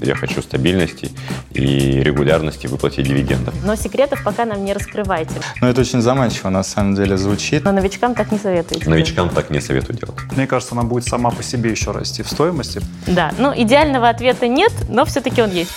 Я хочу стабильности и регулярности выплате дивидендов. Но секретов пока нам не раскрывайте. Но это очень заманчиво на самом деле звучит. Но новичкам так не советуете. Новичкам так не советую делать. Мне кажется, она будет сама по себе еще расти в стоимости. Да, ну идеального ответа нет, но все-таки он есть.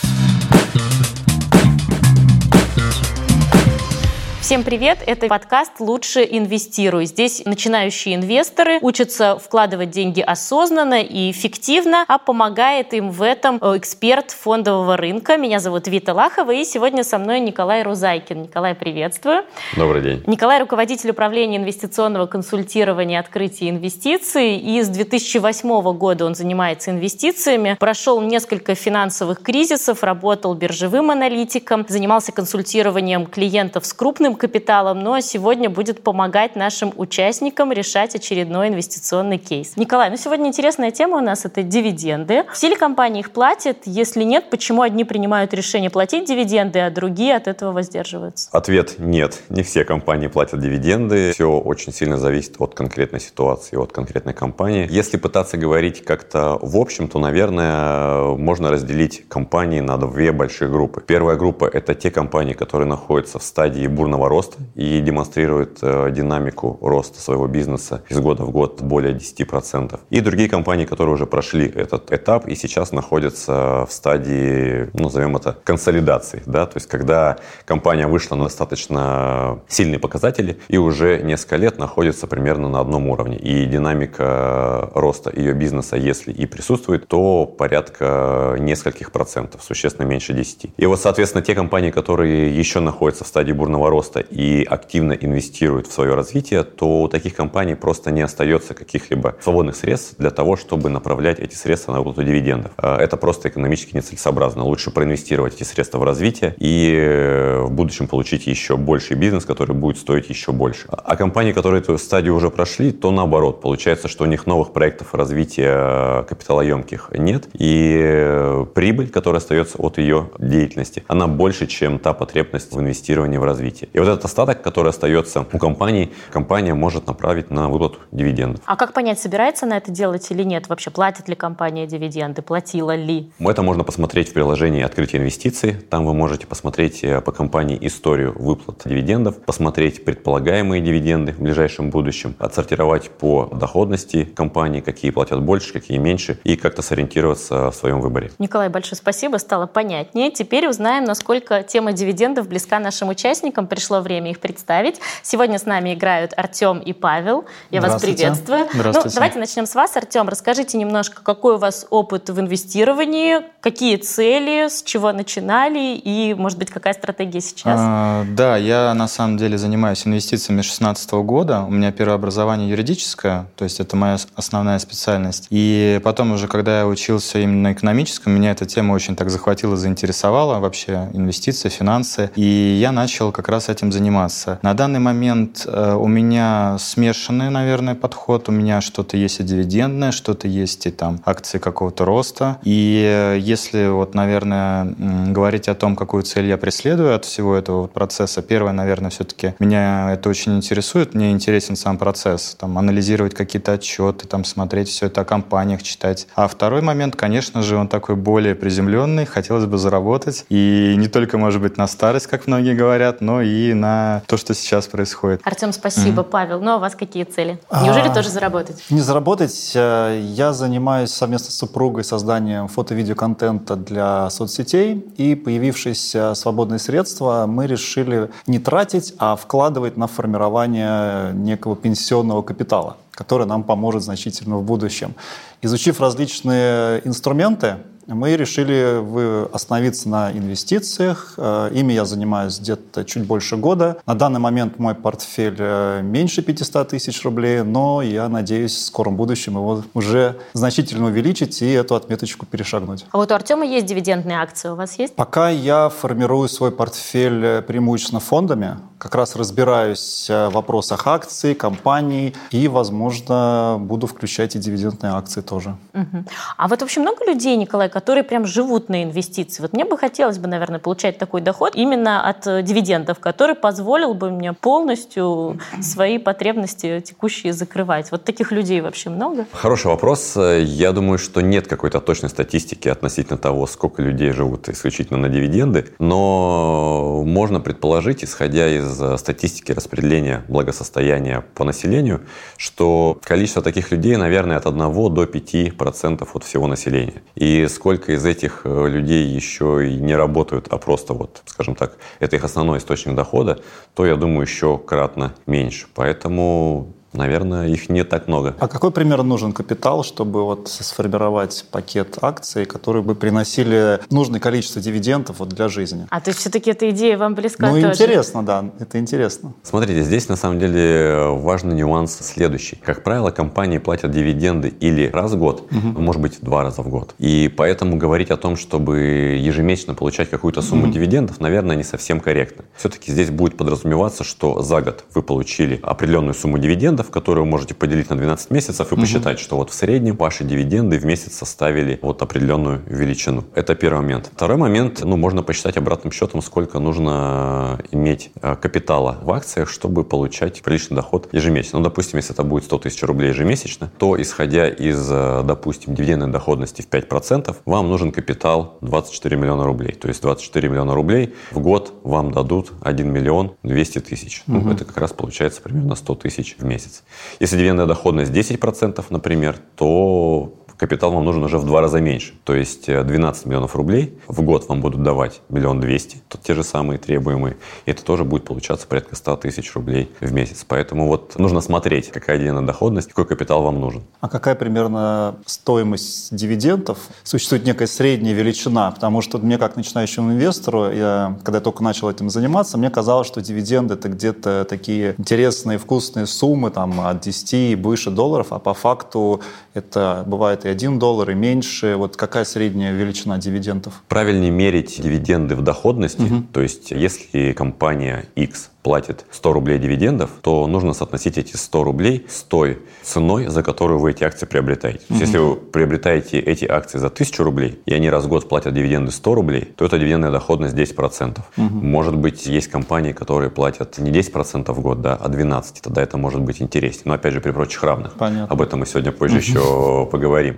Всем привет! Это подкаст «Лучше инвестируй». Здесь начинающие инвесторы учатся вкладывать деньги осознанно и эффективно, а помогает им в этом э, эксперт фондового рынка. Меня зовут Вита Лахова, и сегодня со мной Николай Рузайкин. Николай, приветствую. Добрый день. Николай – руководитель управления инвестиционного консультирования открытия инвестиций. И с 2008 года он занимается инвестициями, прошел несколько финансовых кризисов, работал биржевым аналитиком, занимался консультированием клиентов с крупным капиталом, но сегодня будет помогать нашим участникам решать очередной инвестиционный кейс. Николай, ну сегодня интересная тема у нас – это дивиденды. Все ли компании их платят? Если нет, почему одни принимают решение платить дивиденды, а другие от этого воздерживаются? Ответ – нет. Не все компании платят дивиденды. Все очень сильно зависит от конкретной ситуации, от конкретной компании. Если пытаться говорить как-то в общем, то, наверное, можно разделить компании на две большие группы. Первая группа – это те компании, которые находятся в стадии бурного роста и демонстрирует э, динамику роста своего бизнеса из года в год более 10%. И другие компании, которые уже прошли этот этап и сейчас находятся в стадии, ну, назовем это, консолидации. Да? То есть, когда компания вышла на достаточно сильные показатели и уже несколько лет находится примерно на одном уровне. И динамика роста ее бизнеса, если и присутствует, то порядка нескольких процентов, существенно меньше 10. И вот, соответственно, те компании, которые еще находятся в стадии бурного роста и активно инвестируют в свое развитие, то у таких компаний просто не остается каких-либо свободных средств для того, чтобы направлять эти средства на выплату дивидендов. А, это просто экономически нецелесообразно. Лучше проинвестировать эти средства в развитие и э, в будущем получить еще больший бизнес, который будет стоить еще больше. А компании, которые эту стадию уже прошли, то наоборот. Получается, что у них новых проектов развития э, капиталоемких нет, и э, прибыль, которая остается от ее деятельности, она больше, чем та потребность в инвестировании в развитие. И вот этот остаток, который остается у компании, компания может направить на выплату дивидендов. А как понять, собирается на это делать или нет? Вообще, платит ли компания дивиденды, платила ли? Это можно посмотреть в приложении «Открытие инвестиций». Там вы можете посмотреть э, по компании историю выплат дивидендов, посмотреть предполагаемые дивиденды в ближайшем будущем, отсортировать по доходности компании, какие платят больше, какие меньше, и как-то сориентироваться в своем выборе. Николай, большое спасибо, стало понятнее. Теперь узнаем, насколько тема дивидендов близка нашим участникам. Пришло пришло время их представить. Сегодня с нами играют Артем и Павел. Я вас приветствую. Здравствуйте. Ну, давайте начнем с вас, Артем. Расскажите немножко, какой у вас опыт в инвестировании, какие цели, с чего начинали и, может быть, какая стратегия сейчас? А, да, я на самом деле занимаюсь инвестициями с 2016 года. У меня первое образование юридическое, то есть это моя основная специальность. И потом уже, когда я учился именно на экономическом, меня эта тема очень так захватила, заинтересовала вообще инвестиции, финансы. И я начал как раз этим этим заниматься. На данный момент э, у меня смешанный, наверное, подход. У меня что-то есть и дивидендное, что-то есть и там акции какого-то роста. И э, если вот, наверное, говорить о том, какую цель я преследую от всего этого процесса, первое, наверное, все-таки меня это очень интересует. Мне интересен сам процесс. Там, анализировать какие-то отчеты, там, смотреть все это о компаниях, читать. А второй момент, конечно же, он такой более приземленный. Хотелось бы заработать. И не только, может быть, на старость, как многие говорят, но и на то, что сейчас происходит. Артем, спасибо. Mm-hmm. Павел, ну а у вас какие цели? Неужели а, тоже заработать? Не заработать. Э, я занимаюсь совместно с супругой созданием фото-видеоконтента для соцсетей, и появившиеся свободные средства мы решили не тратить, а вкладывать на формирование некого пенсионного капитала который нам поможет значительно в будущем. Изучив различные инструменты, мы решили остановиться на инвестициях. Э, ими я занимаюсь где-то чуть больше года. На данный момент мой портфель э, меньше 500 тысяч рублей, но я надеюсь в скором будущем его уже значительно увеличить и эту отметочку перешагнуть. А вот у Артема есть дивидендные акции, у вас есть? Пока я формирую свой портфель э, преимущественно фондами, как раз разбираюсь в вопросах акций, компаний и, возможно, буду включать и дивидендные акции тоже. Угу. А вот вообще много людей, Николай, которые прям живут на инвестиции? Вот мне бы хотелось бы, наверное, получать такой доход именно от э, дивидендов, который позволил бы мне полностью свои потребности текущие закрывать. Вот таких людей вообще много? Хороший вопрос. Я думаю, что нет какой-то точной статистики относительно того, сколько людей живут исключительно на дивиденды, но можно предположить, исходя из э, статистики распределения благосостояния по населению, что количество таких людей, наверное, от 1 до 5 процентов от всего населения. И сколько из этих э, людей еще и не работают, а просто вот, скажем так, это их основной источник дохода, то, я думаю, еще кратно меньше. Поэтому наверное, их не так много. А какой примерно нужен капитал, чтобы вот сформировать пакет акций, которые бы приносили нужное количество дивидендов вот для жизни? А то есть все-таки эта идея вам близка Ну, тоже? интересно, да, это интересно. Смотрите, здесь на самом деле важный нюанс следующий. Как правило, компании платят дивиденды или раз в год, угу. может быть, два раза в год. И поэтому говорить о том, чтобы ежемесячно получать какую-то сумму угу. дивидендов, наверное, не совсем корректно. Все-таки здесь будет подразумеваться, что за год вы получили определенную сумму дивидендов, дивидендов, которые вы можете поделить на 12 месяцев и угу. посчитать, что вот в среднем ваши дивиденды в месяц составили вот определенную величину. Это первый момент. Второй момент, ну, можно посчитать обратным счетом, сколько нужно иметь э, капитала в акциях, чтобы получать приличный доход ежемесячно. Ну, допустим, если это будет 100 тысяч рублей ежемесячно, то, исходя из, э, допустим, дивидендной доходности в 5%, вам нужен капитал 24 миллиона рублей. То есть 24 миллиона рублей в год вам дадут 1 миллион 200 тысяч. Угу. Ну, это как раз получается примерно 100 тысяч в месяц месяц. Если дивидендная доходность 10%, например, то капитал вам нужен уже в два раза меньше. То есть 12 э, миллионов рублей в год вам будут давать миллион двести, те же самые требуемые. Это тоже будет получаться порядка 100 тысяч рублей в месяц. Поэтому вот нужно смотреть, какая дивидендная доходность, какой капитал вам нужен. А какая примерно стоимость дивидендов? Существует некая средняя величина, потому что мне как начинающему инвестору, я, когда я только начал этим заниматься, мне казалось, что дивиденды это где-то такие интересные, вкусные суммы, там от 10 и выше долларов, а по факту это бывает и 1 доллар, и меньше. Вот какая средняя величина дивидендов? Правильнее мерить дивиденды в доходности. Угу. То есть, если компания X платит 100 рублей дивидендов, то нужно соотносить эти 100 рублей с той ценой, за которую вы эти акции приобретаете. То есть, если вы приобретаете эти акции за 1000 рублей, и они раз в год платят дивиденды 100 рублей, то это дивидендная доходность 10%. Угу. Может быть, есть компании, которые платят не 10% в год, да, а 12%. Тогда это может быть интереснее. Но опять же, при прочих равных. Понятно. Об этом мы сегодня позже угу. еще поговорим.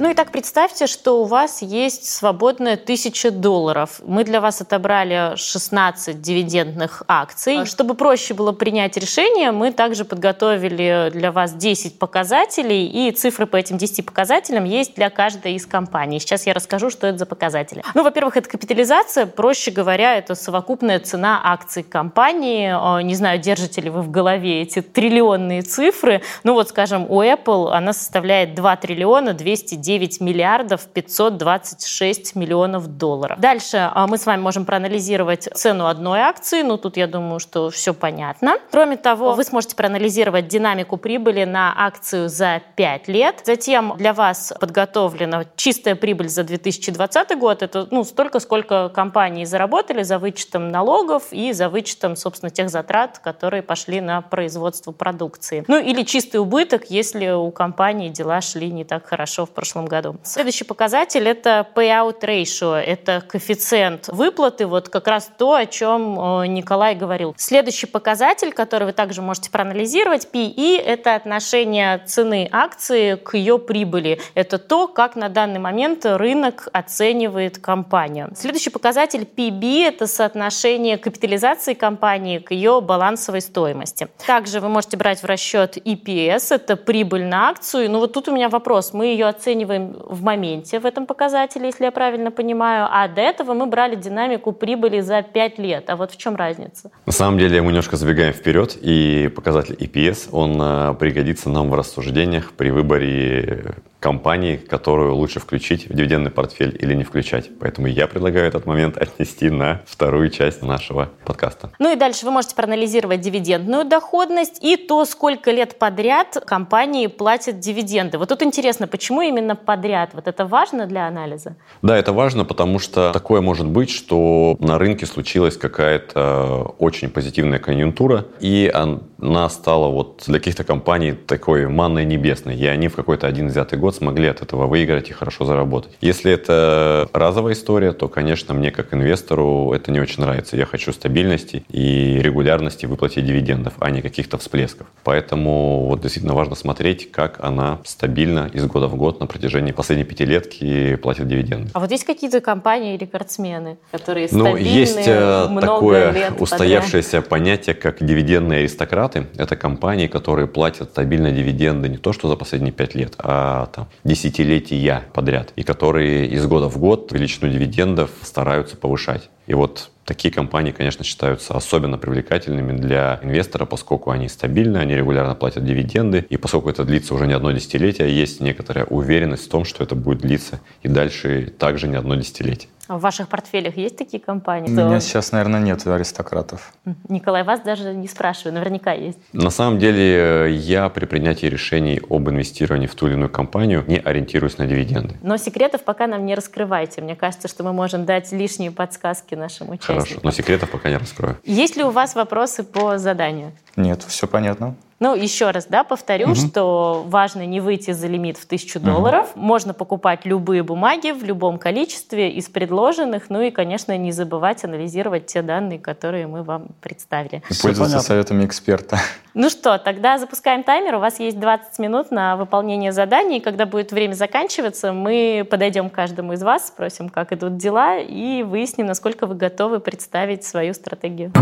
Ну и так представьте, что у вас есть свободная тысяча долларов. Мы для вас отобрали 16 дивидендных акций. Чтобы проще было принять решение, мы также подготовили для вас 10 показателей, и цифры по этим 10 показателям есть для каждой из компаний. Сейчас я расскажу, что это за показатели. Ну, во-первых, это капитализация. Проще говоря, это совокупная цена акций компании. Э, не знаю, держите ли вы в голове эти триллионные цифры. Ну вот, скажем, у Apple она составляет 2 триллиона 210 9 миллиардов 526 миллионов долларов. Дальше а, мы с вами можем проанализировать цену одной акции. Ну, тут я думаю, что все понятно. Кроме того, вы сможете проанализировать динамику прибыли на акцию за 5 лет. Затем для вас подготовлена чистая прибыль за 2020 год. Это ну, столько, сколько компании заработали за вычетом налогов и за вычетом, собственно, тех затрат, которые пошли на производство продукции. Ну или чистый убыток, если у компании дела шли не так хорошо в прошлом прошлом году. Следующий показатель – это payout ratio, это коэффициент выплаты, вот как раз то, о чем э, Николай говорил. Следующий показатель, который вы также можете проанализировать, PE – это отношение цены акции к ее прибыли. Это то, как на данный момент рынок оценивает компанию. Следующий показатель PB – это соотношение капитализации компании к ее балансовой стоимости. Также вы можете брать в расчет EPS – это прибыль на акцию. Ну вот тут у меня вопрос. Мы ее оцениваем оцениваем в моменте в этом показателе, если я правильно понимаю, а до этого мы брали динамику прибыли за 5 лет. А вот в чем разница? На самом деле мы немножко забегаем вперед, и показатель EPS, он э, пригодится нам в рассуждениях при выборе компании, которую лучше включить в дивидендный портфель или не включать. Поэтому я предлагаю этот момент отнести на вторую часть нашего подкаста. Ну и дальше вы можете проанализировать дивидендную доходность и то, сколько лет подряд компании платят дивиденды. Вот тут интересно, почему именно подряд? Вот это важно для анализа? Да, это важно, потому что такое может быть, что на рынке случилась какая-то очень позитивная конъюнктура, и она стала вот для каких-то компаний такой манной небесной, и они в какой-то один взятый год смогли от этого выиграть и хорошо заработать. Если это разовая история, то, конечно, мне как инвестору это не очень нравится. Я хочу стабильности и регулярности выплате дивидендов, а не каких-то всплесков. Поэтому вот действительно важно смотреть, как она стабильно из года в год на протяжении последней пятилетки платит дивиденды. А вот есть какие-то компании-рекордсмены, которые ну, стабильны есть э, много такое лет устоявшееся подряд? понятие, как дивидендные аристократы. Это компании, которые платят стабильно дивиденды не то, что за последние пять лет, а там, десятилетия подряд. И которые из года в год величину дивидендов стараются повышать. И вот такие компании, конечно, считаются особенно привлекательными для инвестора, поскольку они стабильны, они регулярно платят дивиденды, и поскольку это длится уже не одно десятилетие, есть некоторая уверенность в том, что это будет длиться и дальше также не одно десятилетие. А в ваших портфелях есть такие компании? У меня сейчас, наверное, нет аристократов. Николай, вас даже не спрашиваю, наверняка есть. На самом деле, я при принятии решений об инвестировании в ту или иную компанию не ориентируюсь на дивиденды. Но секретов пока нам не раскрывайте. Мне кажется, что мы можем дать лишние подсказки нашим участникам. Хорошо, но секретов пока не раскрою. Есть ли у вас вопросы по заданию? Нет, все понятно. Ну, еще раз, да, повторю, угу. что важно не выйти за лимит в тысячу долларов. Угу. Можно покупать любые бумаги в любом количестве из предложенных. Ну и, конечно, не забывать анализировать те данные, которые мы вам представили. И пользоваться понятно. советами эксперта. Ну что, тогда запускаем таймер. У вас есть 20 минут на выполнение заданий. Когда будет время заканчиваться, мы подойдем к каждому из вас, спросим, как идут дела, и выясним, насколько вы готовы представить свою стратегию.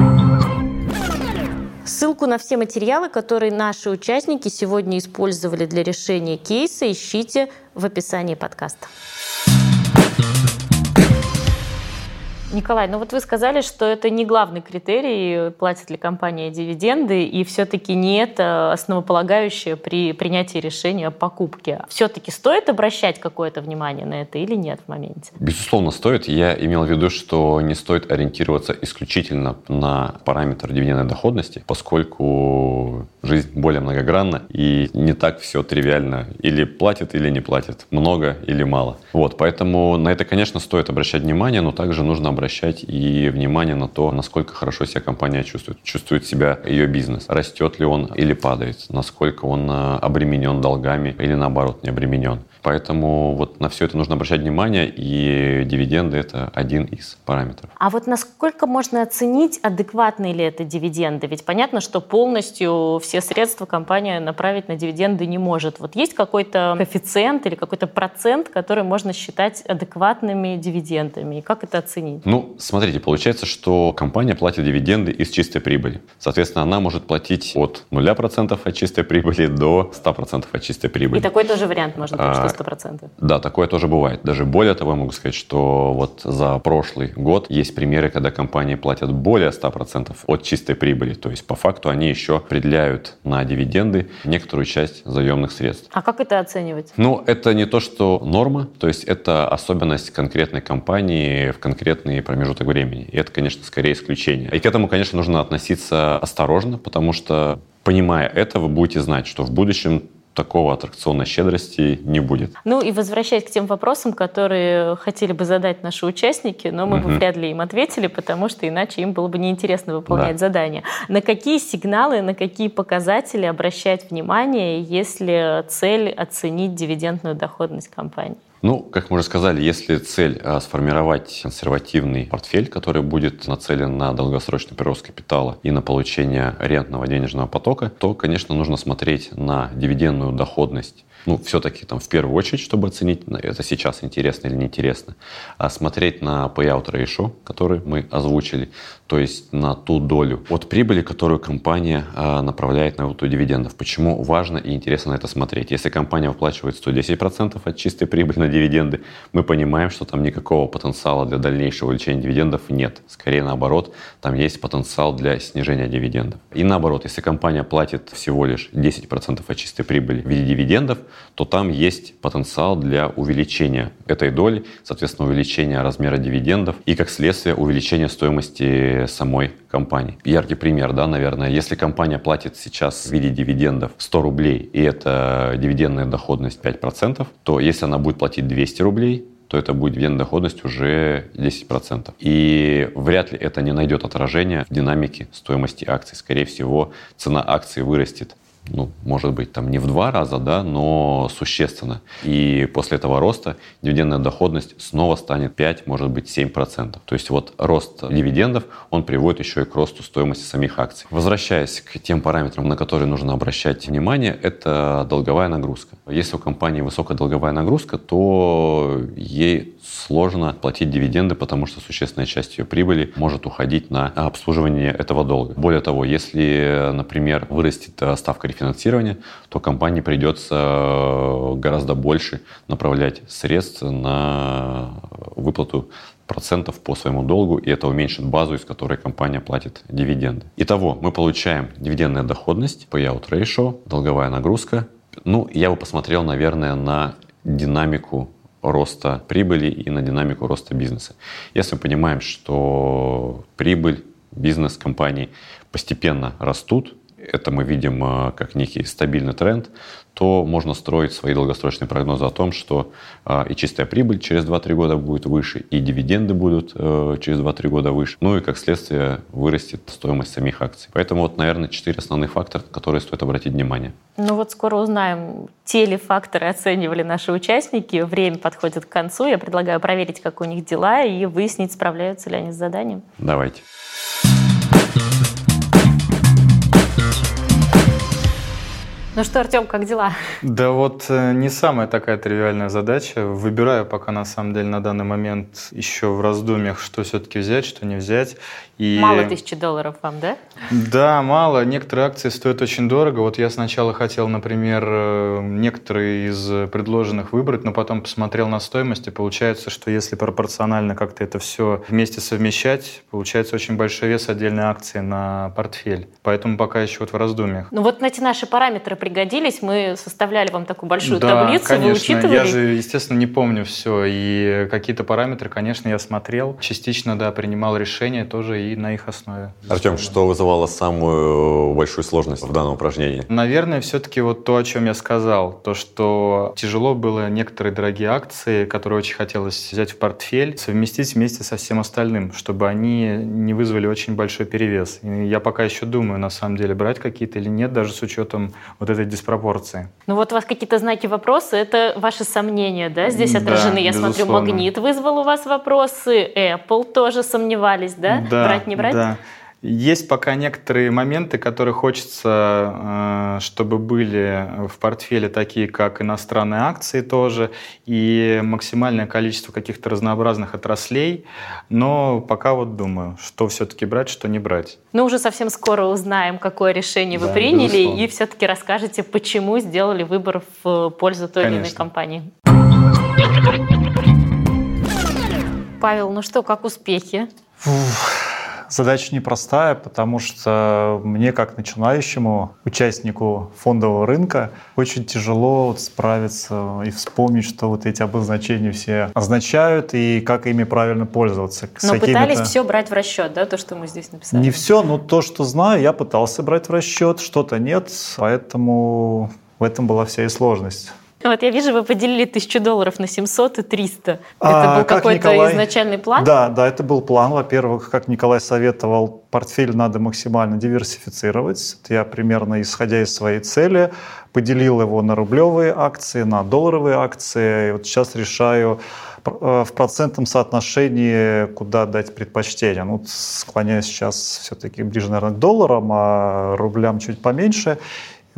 Ссылку на все материалы, которые наши участники сегодня использовали для решения кейса, ищите в описании подкаста. Николай, ну вот вы сказали, что это не главный критерий, платит ли компания дивиденды, и все-таки не это основополагающее при принятии решения о покупке. Все-таки стоит обращать какое-то внимание на это или нет в моменте? Безусловно, стоит. Я имел в виду, что не стоит ориентироваться исключительно на параметр дивидендной доходности, поскольку жизнь более многогранна и не так все тривиально. Или платит, или не платит. Много или мало. Вот, поэтому на это, конечно, стоит обращать внимание, но также нужно обращать и внимание на то, насколько хорошо себя компания чувствует. Чувствует себя ее бизнес. Растет ли он или падает. Насколько он э, обременен долгами или наоборот не обременен. Поэтому вот на все это нужно обращать внимание, и дивиденды – это один из параметров. А вот насколько можно оценить, адекватные ли это дивиденды? Ведь понятно, что полностью все средства компания направить на дивиденды не может. Вот есть какой-то коэффициент или какой-то процент, который можно считать адекватными дивидендами? И как это оценить? Ну, смотрите, получается, что компания платит дивиденды из чистой прибыли. Соответственно, она может платить от 0% от чистой прибыли до 100% от чистой прибыли. И такой тоже вариант можно а, что 100%. Да, такое тоже бывает. Даже более того, я могу сказать, что вот за прошлый год есть примеры, когда компании платят более 100% от чистой прибыли. То есть по факту они еще определяют на дивиденды некоторую часть заемных средств. А как это оценивать? Ну, это не то, что норма, то есть это особенность конкретной компании в конкретный промежуток времени. И это, конечно, скорее исключение. И к этому, конечно, нужно относиться осторожно, потому что понимая это, вы будете знать, что в будущем такого аттракционной щедрости не будет. Ну и возвращаясь к тем вопросам, которые хотели бы задать наши участники, но мы угу. бы вряд ли им ответили, потому что иначе им было бы неинтересно выполнять да. задание. На какие сигналы, на какие показатели обращать внимание, если цель оценить дивидендную доходность компании? Ну, как мы уже сказали, если цель а, сформировать консервативный портфель, который будет нацелен на долгосрочный прирост капитала и на получение рентного денежного потока, то, конечно, нужно смотреть на дивидендную доходность ну, все-таки там в первую очередь, чтобы оценить, это сейчас интересно или неинтересно, а смотреть на payout ratio, который мы озвучили, то есть на ту долю от прибыли, которую компания а, направляет на выплату дивидендов. Почему важно и интересно на это смотреть? Если компания выплачивает 110% от чистой прибыли на дивиденды, мы понимаем, что там никакого потенциала для дальнейшего увеличения дивидендов нет. Скорее наоборот, там есть потенциал для снижения дивидендов. И наоборот, если компания платит всего лишь 10% от чистой прибыли в виде дивидендов, то там есть потенциал для увеличения этой доли, соответственно, увеличения размера дивидендов и, как следствие, увеличения стоимости самой компании. Яркий пример, да, наверное, если компания платит сейчас в виде дивидендов 100 рублей, и это дивидендная доходность 5%, то если она будет платить 200 рублей, то это будет дивидендная доходность уже 10%. И вряд ли это не найдет отражения в динамике стоимости акций. Скорее всего, цена акций вырастет ну, может быть, там не в два раза, да, но существенно. И после этого роста дивидендная доходность снова станет 5, может быть, 7%. То есть вот рост дивидендов, он приводит еще и к росту стоимости самих акций. Возвращаясь к тем параметрам, на которые нужно обращать внимание, это долговая нагрузка. Если у компании высокая долговая нагрузка, то ей сложно платить дивиденды, потому что существенная часть ее прибыли может уходить на обслуживание этого долга. Более того, если, например, вырастет э, ставка рефинансирования, то компании придется э, гораздо больше направлять средств на выплату процентов по своему долгу, и это уменьшит базу, из которой компания платит дивиденды. Итого, мы получаем дивидендная доходность, payout ratio, долговая нагрузка. Ну, я бы посмотрел, наверное, на динамику роста прибыли и на динамику роста бизнеса. Если мы понимаем, что прибыль бизнес компаний постепенно растут, это мы видим э, как некий стабильный тренд, то можно строить свои долгосрочные прогнозы о том, что э, и чистая прибыль через 2-3 года будет выше, и дивиденды будут э, через 2-3 года выше, ну и как следствие вырастет стоимость самих акций. Поэтому вот, наверное, четыре основных фактора, на которые стоит обратить внимание. Ну вот скоро узнаем, те ли факторы оценивали наши участники. Время подходит к концу. Я предлагаю проверить, как у них дела, и выяснить, справляются ли они с заданием. Давайте. Ну что, Артем, как дела? Да вот э, не самая такая тривиальная задача. Выбираю пока на самом деле на данный момент еще в раздумьях, что все-таки взять, что не взять. И... Мало тысячи долларов вам, да? Да, мало. Некоторые акции стоят очень дорого. Вот я сначала хотел, например, э, некоторые из предложенных выбрать, но потом посмотрел на стоимость, и получается, что если пропорционально как-то это все вместе совмещать, получается очень большой вес отдельной акции на портфель. Поэтому пока еще вот в раздумьях. Ну вот эти наши параметры пригодились. Мы составляли вам такую большую да, таблицу, конечно. вы учитывали? Я же, естественно, не помню все. И какие-то параметры, конечно, я смотрел. Частично, да, принимал решения тоже и на их основе. Артем, что вызывало самую большую сложность в данном упражнении? Наверное, все-таки вот то, о чем я сказал. То, что тяжело было некоторые дорогие акции, которые очень хотелось взять в портфель, совместить вместе со всем остальным, чтобы они не вызвали очень большой перевес. И я пока еще думаю, на самом деле, брать какие-то или нет, даже с учетом вот этой диспропорции. Ну вот у вас какие-то знаки вопроса, это ваши сомнения, да, здесь отражены? Да, я безусловно. смотрю, Магнит вызвал у вас вопросы, Apple тоже сомневались, да? да брать, не брать? Да. Есть пока некоторые моменты, которые хочется, э, чтобы были в портфеле, такие как иностранные акции тоже, и максимальное количество каких-то разнообразных отраслей. Но пока вот думаю, что все-таки брать, что не брать. Ну, уже совсем скоро узнаем, какое решение вы да, приняли, безусловно. и все-таки расскажете, почему сделали выбор в пользу той Конечно. или иной компании. Павел, ну что, как успехи? Фух. Задача непростая, потому что мне, как начинающему участнику фондового рынка, очень тяжело вот справиться и вспомнить, что вот эти обозначения все означают и как ими правильно пользоваться. Но пытались все брать в расчет, да, то, что мы здесь написали? Не все, но то, что знаю, я пытался брать в расчет, что-то нет, поэтому в этом была вся и сложность. Вот я вижу, вы поделили тысячу долларов на 700 и 300. Это а, был какой-то Николай... изначальный план? Да, да, это был план. Во-первых, как Николай советовал, портфель надо максимально диверсифицировать. Я примерно, исходя из своей цели, поделил его на рублевые акции, на долларовые акции. И вот сейчас решаю э, в процентном соотношении, куда дать предпочтение. Ну, склоняюсь сейчас все-таки ближе, наверное, к долларам, а рублям чуть поменьше.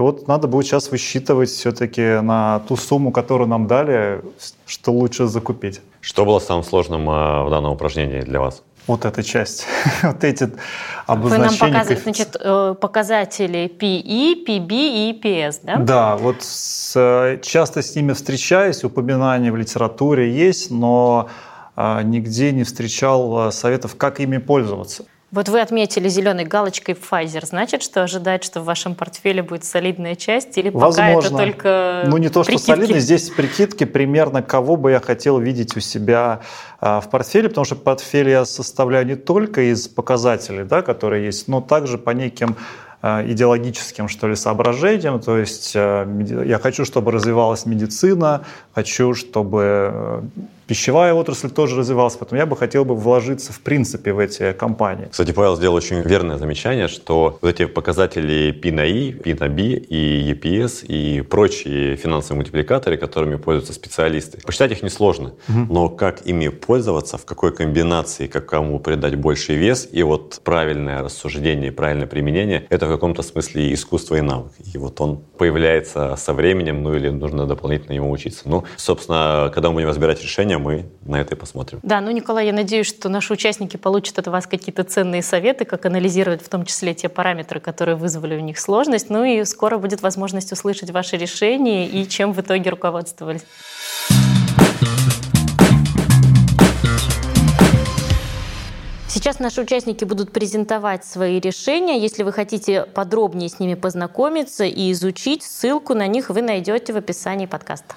И вот надо будет сейчас высчитывать все-таки на ту сумму, которую нам дали, что лучше закупить. Что было самым сложным а, в данном упражнении для вас? Вот эта часть, вот эти обозначения. Вы нам показываете, значит, э, показатели PE, PB и EPS, да? Да, вот с, часто с ними встречаюсь, упоминания в литературе есть, но а, нигде не встречал советов, как ими пользоваться. Вот вы отметили зеленой галочкой Pfizer. Значит, что ожидать, что в вашем портфеле будет солидная часть? Или Возможно. пока это только Ну, не то, что прикидки? солидный, здесь прикидки примерно, кого бы я хотел видеть у себя а, в портфеле, потому что портфель я составляю не только из показателей, да, которые есть, но также по неким а, идеологическим, что ли, соображениям. То есть а, я хочу, чтобы развивалась медицина, хочу, чтобы пищевая отрасль тоже развивалась, поэтому я бы хотел бы вложиться в принципе в эти компании. Кстати, Павел сделал очень верное замечание, что вот эти показатели P на I, P на B и EPS и прочие финансовые мультипликаторы, которыми пользуются специалисты, посчитать их несложно, но как ими пользоваться, в какой комбинации, как кому придать больший вес, и вот правильное рассуждение, правильное применение, это в каком-то смысле искусство и навык. И вот он появляется со временем, ну или нужно дополнительно ему учиться. Ну, собственно, когда мы будем разбирать решения, мы на это и посмотрим. Да, ну, Николай, я надеюсь, что наши участники получат от вас какие-то ценные советы, как анализировать в том числе те параметры, которые вызвали у них сложность. Ну и скоро будет возможность услышать ваши решения и чем в итоге руководствовались. Сейчас наши участники будут презентовать свои решения. Если вы хотите подробнее с ними познакомиться и изучить, ссылку на них вы найдете в описании подкаста.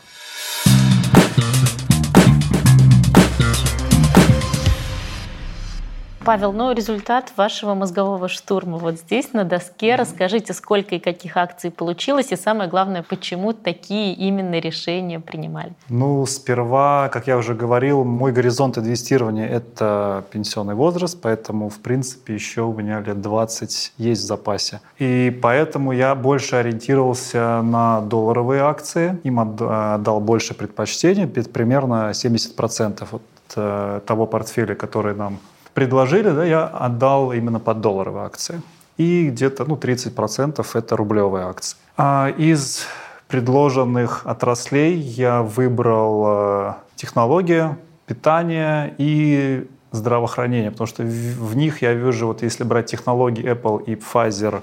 Павел, ну результат вашего мозгового штурма вот здесь на доске. Расскажите, сколько и каких акций получилось, и самое главное, почему такие именно решения принимали. Ну, сперва, как я уже говорил, мой горизонт инвестирования – это пенсионный возраст, поэтому, в принципе, еще у меня лет 20 есть в запасе. И поэтому я больше ориентировался на долларовые акции, им отд- отдал больше предпочтения, примерно 70% от э, того портфеля, который нам предложили, да, я отдал именно под долларовые акции. И где-то ну, 30% это рублевые акции. А из предложенных отраслей я выбрал э, технологии, питание и здравоохранение, потому что в, них я вижу, вот если брать технологии Apple и Pfizer,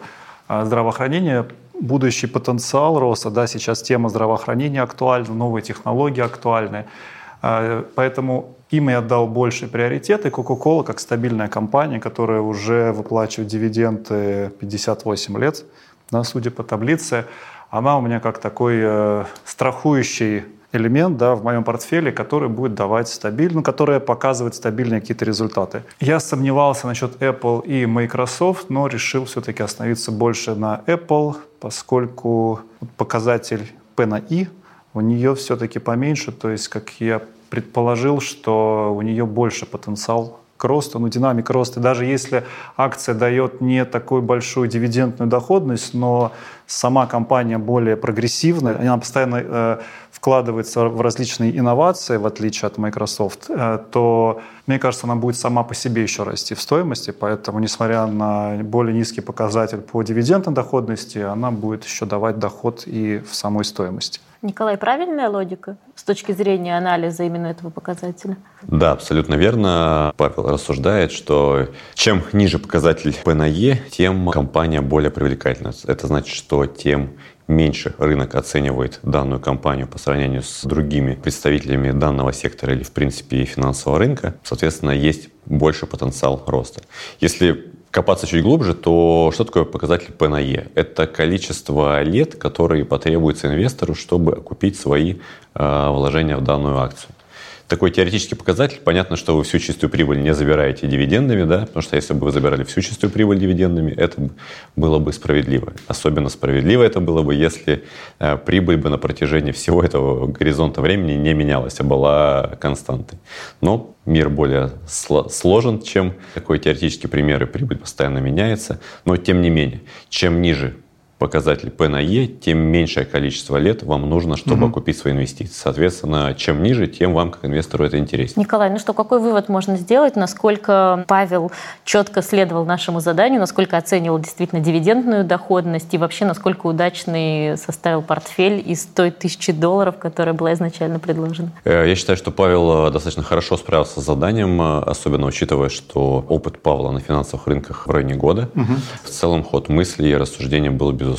э, здравоохранение, будущий потенциал роста, да, сейчас тема здравоохранения актуальна, новые технологии актуальны, Э, поэтому им я отдал больший приоритет, и Coca-Cola, как стабильная компания, которая уже выплачивает дивиденды 58 лет, да, судя по таблице, она у меня как такой э, страхующий элемент да, в моем портфеле, который будет давать стабильно, ну, который показывает стабильные какие-то результаты. Я сомневался насчет Apple и Microsoft, но решил все-таки остановиться больше на Apple, поскольку показатель P на I у нее все-таки поменьше, то есть, как я предположил, что у нее больше потенциал к росту, ну, динамика роста. Даже если акция дает не такую большую дивидендную доходность, но сама компания более прогрессивная, она постоянно э, вкладывается в различные инновации, в отличие от Microsoft, э, то, мне кажется, она будет сама по себе еще расти в стоимости, поэтому, несмотря на более низкий показатель по дивидендной доходности, она будет еще давать доход и в самой стоимости. Николай, правильная логика с точки зрения анализа именно этого показателя? Да, абсолютно верно. Павел рассуждает, что чем ниже показатель P на E, тем компания более привлекательна. Это значит, что тем меньше рынок оценивает данную компанию по сравнению с другими представителями данного сектора или, в принципе, финансового рынка. Соответственно, есть больше потенциал роста. Если копаться чуть глубже, то что такое показатель P на E? Это количество лет, которые потребуется инвестору, чтобы окупить свои э, вложения в данную акцию. Такой теоретический показатель. Понятно, что вы всю чистую прибыль не забираете дивидендами, да, потому что если бы вы забирали всю чистую прибыль дивидендами, это было бы справедливо. Особенно справедливо это было бы, если э, прибыль бы на протяжении всего этого горизонта времени не менялась, а была константой. Но мир более сло- сложен, чем такой теоретический пример, и прибыль постоянно меняется. Но тем не менее, чем ниже показатель P на E, тем меньшее количество лет вам нужно, чтобы Мгм. окупить свои инвестиции. Соответственно, чем ниже, тем вам, как инвестору, это интереснее. Николай, ну что, какой вывод можно сделать, насколько Павел четко следовал нашему заданию, насколько оценивал действительно дивидендную доходность и вообще насколько удачный составил портфель из той тысячи долларов, которая была изначально предложена? Э, Я считаю, что Павел э, достаточно хорошо справился с заданием, э, особенно учитывая, что опыт Павла на финансовых рынках в районе года. В целом ход мысли и рассуждения был, безусловно,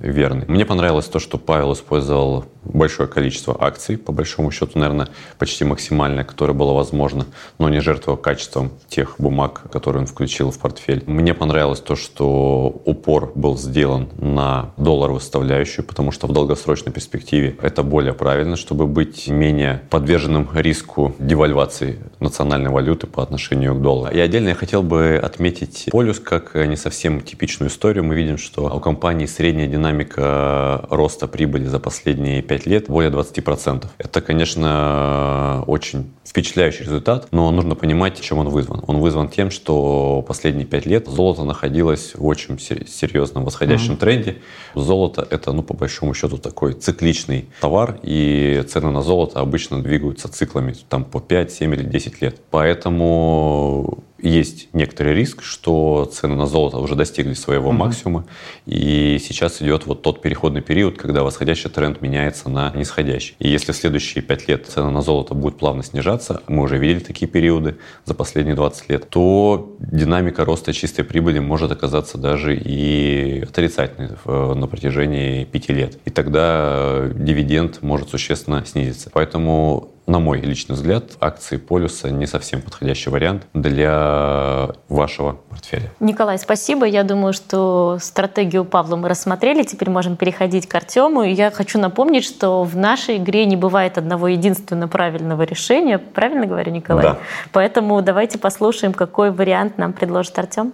верный. Мне понравилось то, что Павел использовал большое количество акций, по большому счету, наверное, почти максимальное, которое было возможно, но не жертвуя качеством тех бумаг, которые он включил в портфель. Мне понравилось то, что упор был сделан на долларовую составляющую, потому что в долгосрочной перспективе это более правильно, чтобы быть менее подверженным риску девальвации национальной валюты по отношению к доллару. И отдельно я хотел бы отметить полюс как не совсем типичную историю. Мы видим, что у компании средняя динамика роста прибыли за последние 5 лет более 20%. Это, конечно, очень впечатляющий результат, но нужно понимать, чем он вызван. Он вызван тем, что последние 5 лет золото находилось в очень серьезном восходящем mm-hmm. тренде. Золото — это, ну, по большому счету, такой цикличный товар, и цены на золото обычно двигаются циклами там по 5, 7 или 10 лет. Поэтому есть некоторый риск, что цены на золото уже достигли своего угу. максимума, и сейчас идет вот тот переходный период, когда восходящий тренд меняется на нисходящий. И если в следующие 5 лет цены на золото будут плавно снижаться, мы уже видели такие периоды за последние 20 лет, то динамика роста чистой прибыли может оказаться даже и отрицательной на протяжении 5 лет. И тогда дивиденд может существенно снизиться. Поэтому на мой личный взгляд, акции полюса не совсем подходящий вариант для вашего портфеля. Николай, спасибо. Я думаю, что стратегию Павла мы рассмотрели. Теперь можем переходить к Артему. И я хочу напомнить, что в нашей игре не бывает одного единственного правильного решения. Правильно говорю, Николай? Да. Поэтому давайте послушаем, какой вариант нам предложит Артем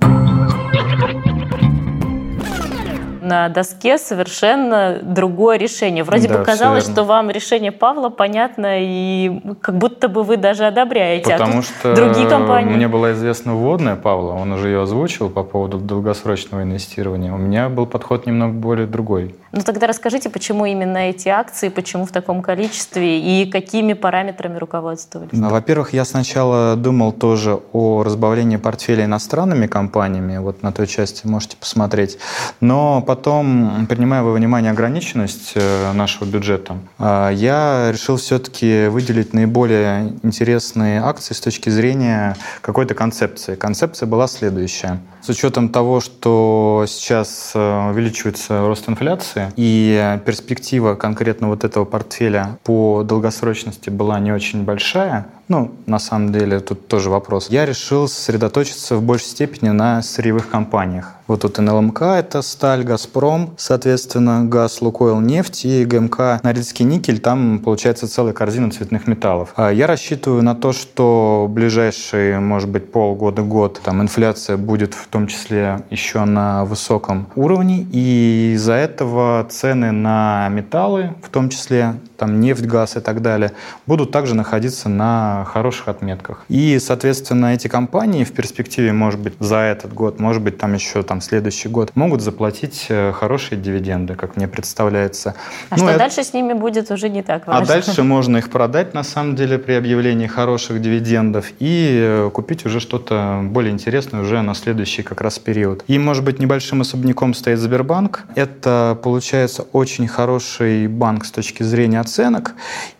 на доске совершенно другое решение. Вроде да, бы казалось, что вам решение Павла понятно, и как будто бы вы даже одобряете. А Потому а что другие компании... мне была известна вводная Павла, он уже ее озвучил по поводу долгосрочного инвестирования. У меня был подход немного более другой. Ну тогда расскажите, почему именно эти акции, почему в таком количестве и какими параметрами руководствовались? Ну, во-первых, я сначала думал тоже о разбавлении портфеля иностранными компаниями, вот на той части можете посмотреть. Но потом, принимая во внимание ограниченность э, нашего бюджета, э, я решил все-таки выделить наиболее интересные акции с точки зрения какой-то концепции. Концепция была следующая. С учетом того, что сейчас э, увеличивается рост инфляции, и перспектива конкретно вот этого портфеля по долгосрочности была не очень большая, ну, на самом деле, тут тоже вопрос. Я решил сосредоточиться в большей степени на сырьевых компаниях. Вот тут НЛМК — это сталь, Газпром, соответственно, газ, Лукойл, нефть и ГМК Норильский никель. Там получается целая корзина цветных металлов. А я рассчитываю на то, что в ближайшие, может быть, полгода-год там инфляция будет в том числе еще на высоком уровне, и из-за этого цены на металлы, в том числе там нефть, газ и так далее, будут также находиться на хороших отметках. И, соответственно, эти компании в перспективе, может быть, за этот год, может быть, там еще там следующий год, могут заплатить э, хорошие дивиденды, как мне представляется. А ну, что это... дальше с ними будет уже не так важно. А дальше можно их продать, на самом деле, при объявлении хороших дивидендов и э, купить уже что-то более интересное уже на следующий как раз период. И, может быть, небольшим особняком стоит Сбербанк. Это, получается, очень хороший банк с точки зрения оценок.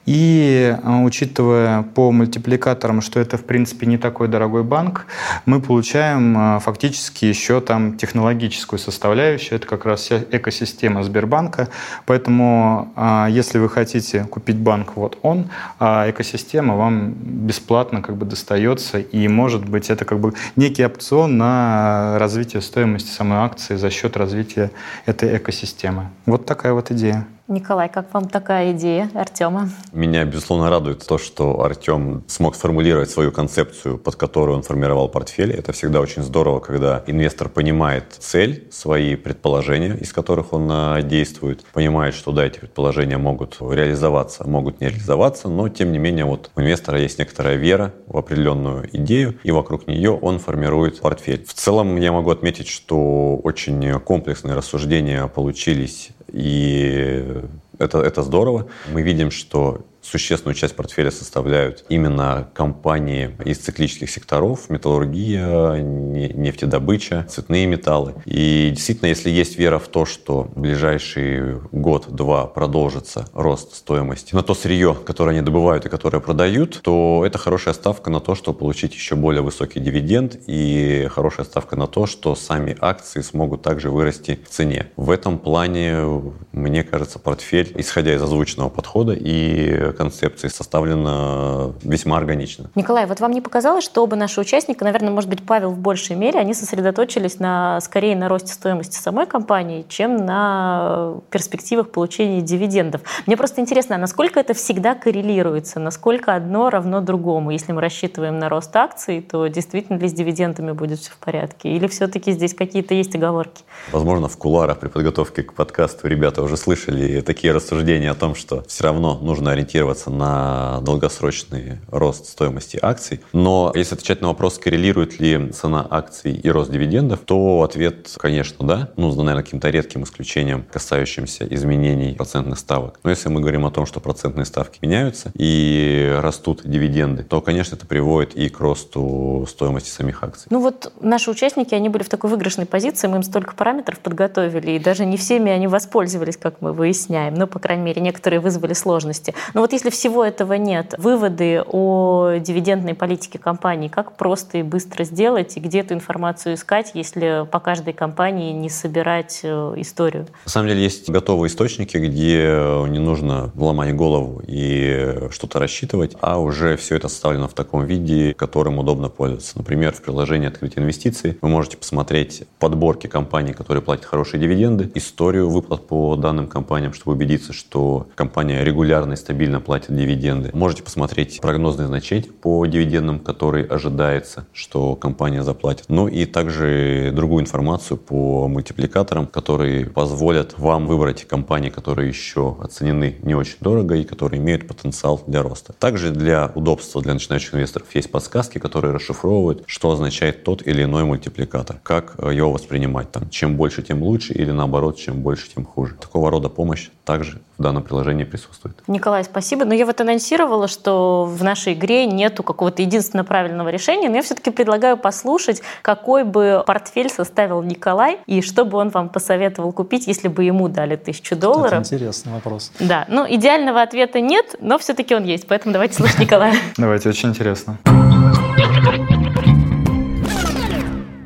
И а, учитывая по мультипликаторам, что это в принципе не такой дорогой банк, мы получаем а, фактически еще там технологическую составляющую. Это как раз экосистема Сбербанка. Поэтому а, если вы хотите купить банк, вот он, а экосистема вам бесплатно как бы достается. И может быть это как бы некий опцион на развитие стоимости самой акции за счет развития этой экосистемы. Вот такая вот идея. Николай, как вам такая идея Артема? Меня, безусловно, радует то, что Артем смог сформулировать свою концепцию, под которую он формировал портфель. Это всегда очень здорово, когда инвестор понимает цель, свои предположения, из которых он а, действует, понимает, что да, эти предположения могут реализоваться, могут не реализоваться, но тем не менее вот у инвестора есть некоторая вера в определенную идею, и вокруг нее он формирует портфель. В целом я могу отметить, что очень комплексные рассуждения получились и это, это здорово. Мы видим, что существенную часть портфеля составляют именно компании из циклических секторов, металлургия, нефтедобыча, цветные металлы. И действительно, если есть вера в то, что в ближайший год-два продолжится рост стоимости на то сырье, которое они добывают и которое продают, то это хорошая ставка на то, чтобы получить еще более высокий дивиденд и хорошая ставка на то, что сами акции смогут также вырасти в цене. В этом плане, мне кажется, портфель, исходя из озвученного подхода и концепции, составлен весьма органично. Николай, вот вам не показалось, что оба наши участника, наверное, может быть, Павел в большей мере, они сосредоточились на, скорее на росте стоимости самой компании, чем на перспективах получения дивидендов. Мне просто интересно, а насколько это всегда коррелируется, насколько одно равно другому? Если мы рассчитываем на рост акций, то действительно ли с дивидендами будет все в порядке? Или все-таки здесь какие-то есть оговорки? Возможно, в кулуарах при подготовке к подкасту ребята уже слышали такие рассуждения о том, что все равно нужно ориентироваться на долгосрочный рост стоимости акций. Но если отвечать на вопрос, коррелирует ли цена акций и рост дивидендов, то ответ, конечно, да. Ну, за, наверное, каким-то редким исключением, касающимся изменений процентных ставок. Но если мы говорим о том, что процентные ставки меняются и растут дивиденды, то, конечно, это приводит и к росту стоимости самих акций. Ну вот наши участники, они были в такой выигрышной позиции, мы им столько параметров подготовили, и даже не всеми они воспользовались, как мы выясняем. Ну, по крайней мере, некоторые вызвали сложности. Но вот если всего этого нет, выводы о дивидендной политике компании, как просто и быстро сделать, и где эту информацию искать, если по каждой компании не собирать э, историю? На самом деле есть готовые источники, где не нужно ломать голову и что-то рассчитывать, а уже все это составлено в таком виде, которым удобно пользоваться. Например, в приложении «Открыть инвестиции» вы можете посмотреть подборки компаний, которые платят хорошие дивиденды, историю выплат по данным компаниям, чтобы убедиться, что компания регулярно и стабильно платит дивиденды. Можете посмотреть прогнозные значения по дивидендам, которые ожидается, что компания заплатит. Ну и также другую информацию по мультипликаторам, которые позволят вам выбрать компании, которые еще оценены не очень дорого и которые имеют потенциал для роста. Также для удобства для начинающих инвесторов есть подсказки, которые расшифровывают, что означает тот или иной мультипликатор, как его воспринимать. Там, чем больше, тем лучше или наоборот, чем больше, тем хуже. Такого рода помощь также в данном приложении присутствует. Николай, спасибо. Но я вот анонсировала, что в нашей игре нету какого-то единственного правильного решения, но я все-таки предлагаю послушать, какой бы портфель составил Николай и что бы он вам посоветовал купить, если бы ему дали тысячу долларов. Это интересный вопрос. Да, ну идеального ответа нет, но все-таки он есть, поэтому давайте слушать Николая. Давайте, очень интересно.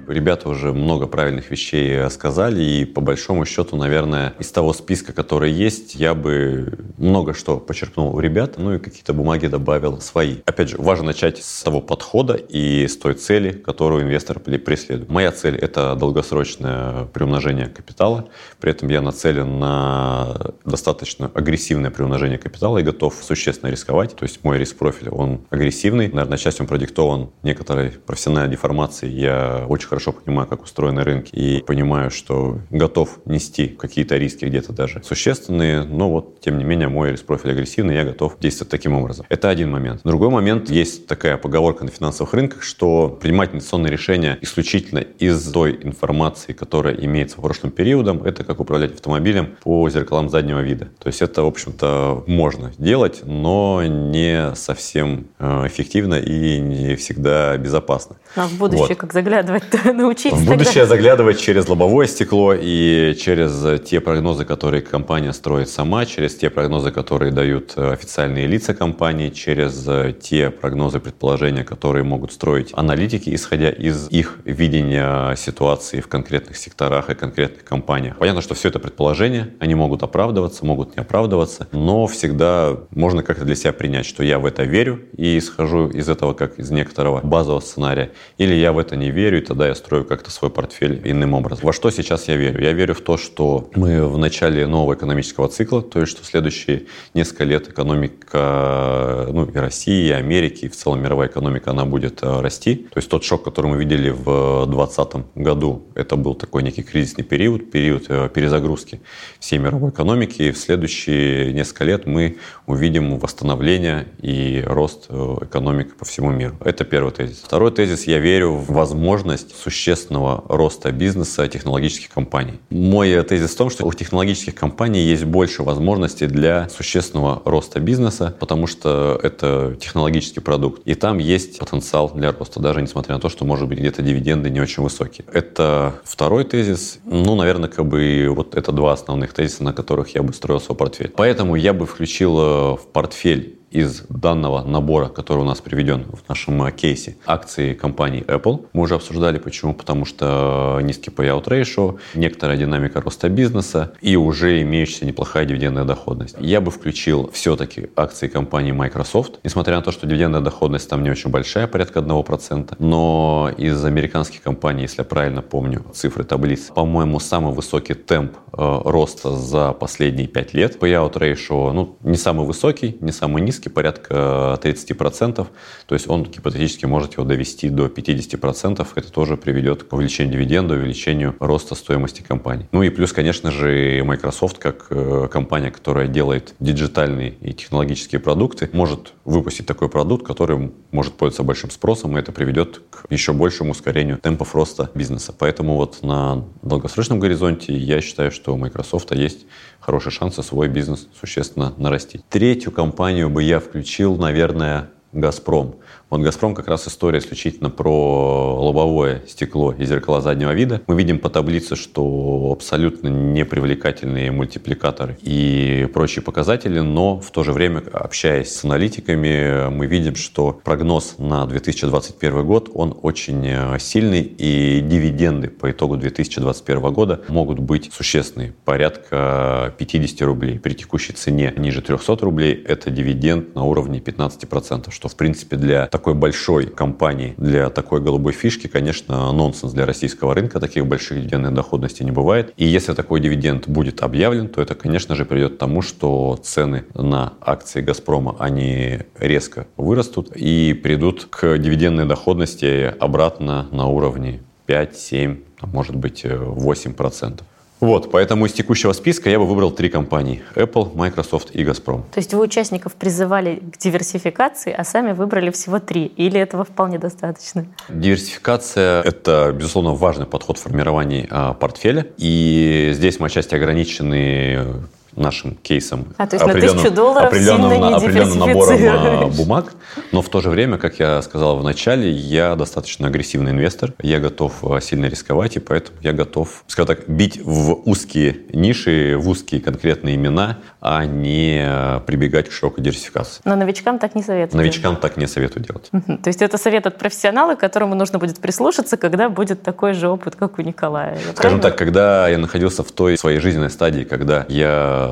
Ребята уже много правильных вещей сказали, и по большому счету, наверное, из того списка, который есть, я бы много что почерпнул у ребят, ну и какие-то бумаги добавил свои. Опять же, важно начать с того подхода и с той цели, которую инвестор преследует. Моя цель – это долгосрочное приумножение капитала, при этом я нацелен на достаточно агрессивное приумножение капитала и готов существенно рисковать, то есть мой риск-профиль, он агрессивный, наверное, часть он продиктован некоторой профессиональной деформацией, я очень хорошо понимаю, как устроены рынки, и понимаю, что готов нести какие-то риски где-то даже существенные, но вот, тем не менее, мой риск-профиль агрессивный, я готов действовать таким образом. Это один момент. Другой момент, есть такая поговорка на финансовых рынках, что принимать инвестиционные решения исключительно из той информации, которая имеется в прошлом периодом, это как управлять автомобилем по зеркалам заднего вида. То есть это, в общем-то, можно делать, но не совсем э, эффективно и не всегда безопасно. А в будущее вот. как заглядывать-то? научиться. В будущее тогда. заглядывать через лобовое стекло и через те прогнозы, которые компания строит сама, через те прогнозы, которые дают э, официальные лица компании, через э, те прогнозы, предположения, которые могут строить аналитики, исходя из их видения ситуации в конкретных секторах и конкретных компаниях. Понятно, что все это предположения, они могут оправдываться, могут не оправдываться, но всегда можно как-то для себя принять, что я в это верю и исхожу из этого как из некоторого базового сценария, или я в это не верю, и тогда я строю как-то свой портфель иным образом. Во что сейчас я верю? Я верю в то, что мы в начале нового экономического цикла, то есть что в следующие несколько лет экономика ну, и России, и Америки, и в целом мировая экономика, она будет э, расти. То есть тот шок, который мы видели в 2020 году, это был такой некий кризисный период, период э, перезагрузки всей мировой экономики. И в следующие несколько лет мы увидим восстановление и рост э, экономики по всему миру. Это первый тезис. Второй тезис. Я верю в возможность существенного роста бизнеса технологических компаний. Мой тезис в том, что у технологических компаний есть больше возможностей для существенного роста бизнеса, потому что это технологический продукт. И там есть потенциал для роста, даже несмотря на то, что, может быть, где-то дивиденды не очень высокие. Это второй тезис. Ну, наверное, как бы вот это два основных тезиса, на которых я бы строил свой портфель. Поэтому я бы включил э, в портфель из данного набора, который у нас приведен в нашем э, кейсе, акции компании Apple. Мы уже обсуждали, почему. Потому что низкий payout ratio, некоторая динамика роста бизнеса и уже имеющаяся неплохая дивидендная доходность. Я бы включил все-таки акции компании Microsoft, несмотря на то, что дивидендная доходность там не очень большая, порядка 1%. Но из американских компаний, если я правильно помню цифры таблиц, по-моему, самый высокий темп э, роста за последние 5 лет. Payout ratio, ну, не самый высокий, не самый низкий, риски порядка 30%, то есть он гипотетически может его довести до 50%, это тоже приведет к увеличению дивиденда, увеличению роста стоимости компании. Ну и плюс, конечно же, Microsoft, как э, компания, которая делает диджитальные и технологические продукты, может выпустить такой продукт, который может пользоваться большим спросом, и это приведет к еще большему ускорению темпов роста бизнеса. Поэтому вот на долгосрочном горизонте я считаю, что у Microsoft есть хорошие шансы свой бизнес существенно нарастить. Третью компанию бы я включил, наверное, «Газпром». Вот «Газпром» как раз история исключительно про лобовое стекло и зеркала заднего вида. Мы видим по таблице, что абсолютно непривлекательные мультипликаторы и прочие показатели, но в то же время, общаясь с аналитиками, мы видим, что прогноз на 2021 год, он очень э, сильный, и дивиденды по итогу 2021 года могут быть существенные, порядка 50 рублей. При текущей цене ниже 300 рублей это дивиденд на уровне 15%, что в принципе для такой большой компании, для такой голубой фишки, конечно, нонсенс для российского рынка. Таких больших дивидендных доходностей не бывает. И если такой дивиденд будет объявлен, то это, конечно же, приведет к тому, что цены на акции «Газпрома», они резко вырастут и придут к дивидендной доходности обратно на уровне 5, 7, может быть 8%. Вот, поэтому из текущего списка я бы выбрал три компании. Apple, Microsoft и Газпром. То есть вы участников призывали к диверсификации, а сами выбрали всего три? Или этого вполне достаточно? Диверсификация – это, безусловно, важный подход в формировании а, портфеля. И здесь мы отчасти ограничены нашим кейсом а, то есть на долларов определенным, сильно не определенным набором а, бумаг. Но в то же время, как я сказал в начале, я достаточно агрессивный инвестор. Я готов а, сильно рисковать, и поэтому я готов, скажем так, бить в узкие ниши, в узкие конкретные имена, а не а, прибегать к широкой диверсификации. Но новичкам так не советую. Новичкам так не советую делать. То есть это совет от профессионала, к которому нужно будет прислушаться, когда будет такой же опыт, как у Николая. Скажем так, когда я находился в той своей жизненной стадии, когда я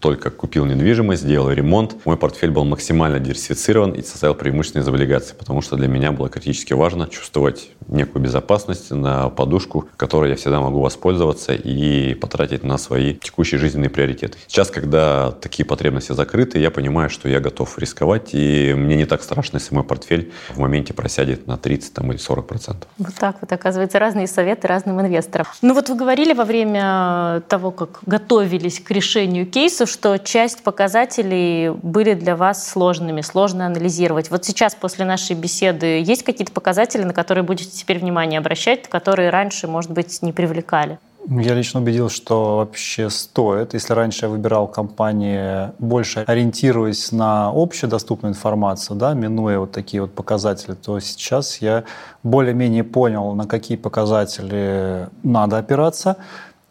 только купил недвижимость, сделал ремонт, мой портфель был максимально диверсифицирован и состоял преимущественно из облигаций, потому что для меня было критически важно чувствовать некую безопасность на подушку, которой я всегда могу воспользоваться и потратить на свои текущие жизненные приоритеты. Сейчас, когда такие потребности закрыты, я понимаю, что я готов рисковать, и мне не так страшно, если мой портфель в моменте просядет на 30 там, или 40 процентов. Вот так вот, оказывается, разные советы разным инвесторам. Ну вот вы говорили во время того, как готовились к решению сожалению, кейсов, что часть показателей были для вас сложными, сложно анализировать. Вот сейчас, после нашей беседы, есть какие-то показатели, на которые будете теперь внимание обращать, которые раньше, может быть, не привлекали? Я лично убедил, что вообще стоит. Если раньше я выбирал компании, больше ориентируясь на общедоступную информацию, да, минуя вот такие вот показатели, то сейчас я более-менее понял, на какие показатели надо опираться,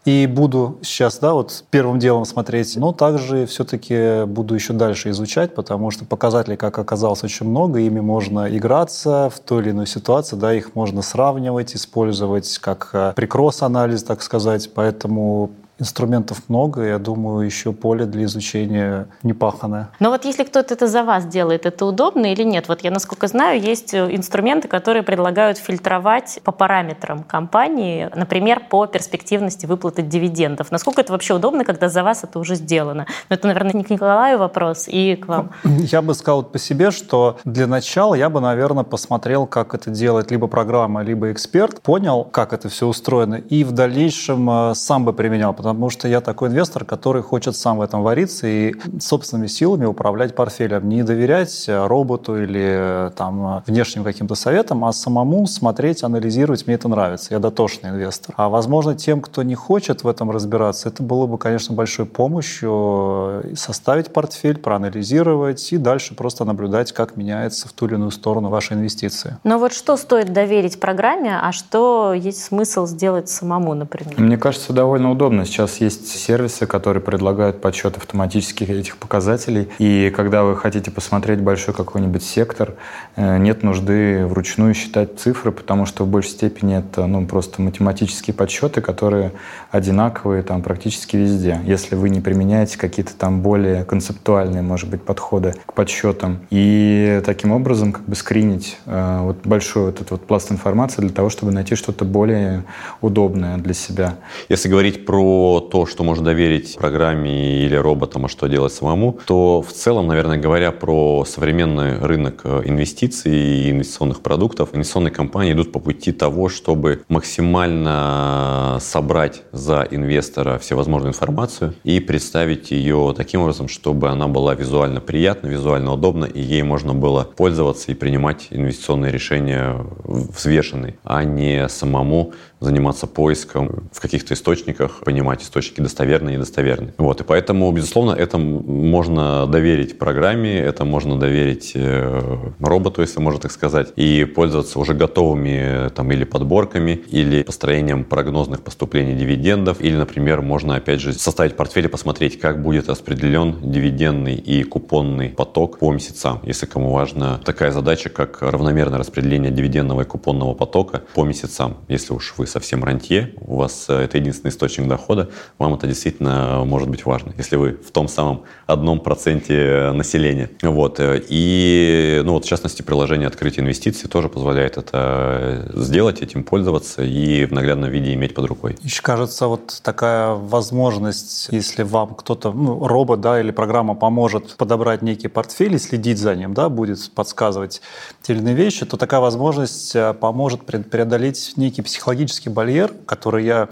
и буду сейчас, да, вот первым делом смотреть, но также все-таки буду еще дальше изучать, потому что показателей, как оказалось, очень много, ими можно играться в той или иной ситуации, да, их можно сравнивать, использовать как э, прикросс-анализ, так сказать, поэтому Инструментов много, я думаю, еще поле для изучения непаханное. Но вот если кто-то это за вас делает, это удобно или нет? Вот я, насколько знаю, есть э, инструменты, которые предлагают фильтровать по параметрам компании, например, по перспективности выплаты дивидендов. Насколько это вообще удобно, когда за вас это уже сделано? Но это, наверное, не к Николаю вопрос и к вам. Я бы сказал по себе, что для начала я бы, наверное, посмотрел, как это делает либо программа, либо эксперт, понял, как это все устроено, и в дальнейшем э, сам бы применял, потому что я такой инвестор, который хочет сам в этом вариться и собственными силами управлять портфелем. Не доверять роботу или там, внешним каким-то советам, а самому смотреть, анализировать. Мне это нравится. Я дотошный инвестор. А возможно, тем, кто не хочет в этом разбираться, это было бы, конечно, большой помощью составить портфель, проанализировать и дальше просто наблюдать, как меняется в ту или иную сторону ваша инвестиция. Но вот что стоит доверить программе, а что есть смысл сделать самому, например? Мне кажется, довольно удобно. Сейчас есть сервисы, которые предлагают подсчет автоматических этих показателей. И когда вы хотите посмотреть большой какой-нибудь сектор, э, нет нужды вручную считать цифры, потому что в большей степени это ну, просто математические подсчеты, которые одинаковые там практически везде. Если вы не применяете какие-то там более концептуальные, может быть, подходы к подсчетам. И таким образом как бы скринить э, вот большой вот этот вот пласт информации для того, чтобы найти что-то более удобное для себя. Если говорить про то, что можно доверить программе или роботам, а что делать самому, то в целом, наверное, говоря про современный рынок э, инвестиций и инвестиционных продуктов, инвестиционные компании идут по пути того, чтобы максимально собрать за инвестора всевозможную информацию и представить ее таким образом, чтобы она была визуально приятна, визуально удобна, и ей можно было пользоваться и принимать инвестиционные решения взвешенные, а не самому заниматься поиском в каких-то источниках, понимать источники достоверные и недостоверные. Вот, и поэтому, безусловно, это можно доверить программе, это можно доверить э, роботу, если можно так сказать, и пользоваться уже готовыми там или подборками, или построением прогнозных поступлений дивидендов, или, например, можно, опять же, составить портфель и посмотреть, как будет распределен дивидендный и купонный поток по месяцам, если кому важна такая задача, как равномерное распределение дивидендного и купонного потока по месяцам, если уж вы совсем рантье, у вас э, это единственный источник дохода, вам это действительно может быть важно, если вы в том самом одном проценте населения. Вот. Э, и, ну вот, в частности, приложение открытия инвестиций тоже позволяет это сделать, этим пользоваться и в наглядном виде иметь под рукой. Еще кажется, вот такая возможность, если вам кто-то, ну, робот, да, или программа поможет подобрать некий портфель и следить за ним, да, будет подсказывать те или иные вещи, то такая возможность э, поможет преодолеть некий психологический психологический барьер, который я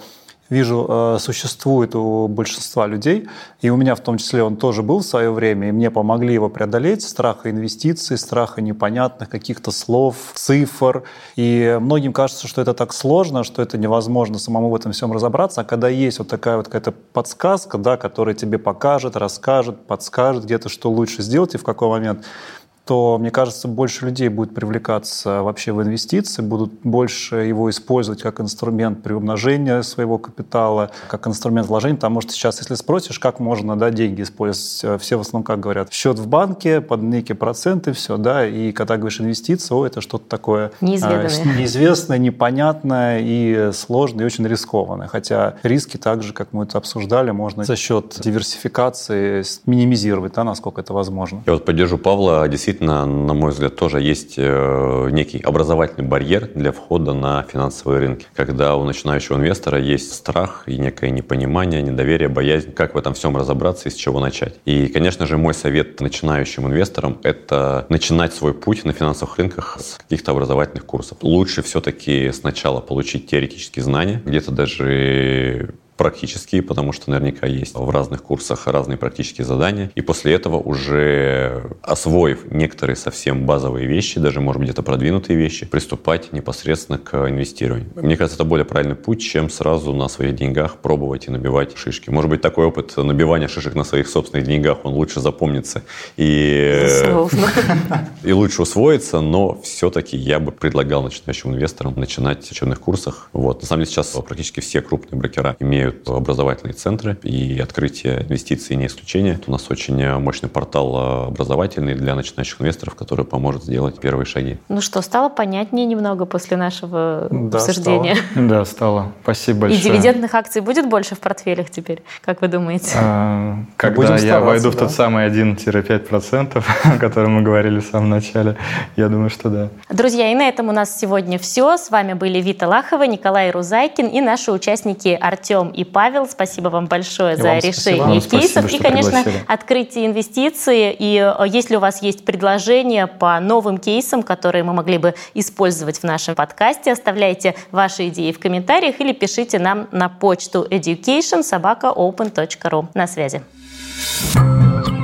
вижу, э, существует у большинства людей, и у меня в том числе он тоже был в свое время, и мне помогли его преодолеть, страха инвестиций, страха непонятных каких-то слов, цифр. И многим кажется, что это так сложно, что это невозможно самому в этом всем разобраться, а когда есть вот такая вот какая-то подсказка, да, которая тебе покажет, расскажет, подскажет где-то, что лучше сделать и в какой момент, то, мне кажется, больше людей будет привлекаться вообще в инвестиции, будут больше его использовать как инструмент приумножения своего капитала, как инструмент вложения, потому что сейчас, если спросишь, как можно да, деньги использовать, э, все в основном как говорят, счет в банке под некие проценты, все, да, и когда говоришь инвестиции, о, это что-то такое неизведанное, э, неизвестное непонятное и сложное, и очень рискованное, хотя риски также, как мы это обсуждали, можно за счет диверсификации минимизировать, да, насколько это возможно. Я вот поддержу Павла, действительно, действительно, на мой взгляд, тоже есть э, некий образовательный барьер для входа на финансовые рынки. Когда у начинающего инвестора есть страх и некое непонимание, недоверие, боязнь, как в этом всем разобраться и с чего начать. И, конечно же, мой совет начинающим инвесторам – это начинать свой путь на финансовых рынках с каких-то образовательных курсов. Лучше все-таки сначала получить теоретические знания, где-то даже практические, потому что наверняка есть в разных курсах разные практические задания. И после этого уже освоив некоторые совсем базовые вещи, даже, может быть, где-то продвинутые вещи, приступать непосредственно к инвестированию. Мне кажется, это более правильный путь, чем сразу на своих деньгах пробовать и набивать шишки. Может быть, такой опыт набивания шишек на своих собственных деньгах, он лучше запомнится и, и лучше усвоится, но все-таки я бы предлагал начинающим инвесторам начинать в учебных курсах. Вот. На самом деле сейчас практически все крупные брокера имеют имеют образовательные центры, и открытие инвестиций не исключение. У нас очень мощный портал образовательный для начинающих инвесторов, который поможет сделать первые шаги. Ну что, стало понятнее немного после нашего да, обсуждения? Стало. Да, стало. Спасибо большое. И дивидендных акций будет больше в портфелях теперь, как вы думаете? А, когда я войду да? в тот самый 1-5%, о котором мы говорили в самом начале, я думаю, что да. Друзья, и на этом у нас сегодня все. С вами были Вита Лахова, Николай Рузайкин и наши участники Артем и Павел. Спасибо вам большое и за решение кейсов спасибо, и, конечно, открытие инвестиций. И э, если у вас есть предложения по новым кейсам, которые мы могли бы использовать в нашем подкасте, оставляйте ваши идеи в комментариях или пишите нам на почту education собака open.ru. На связи. thank you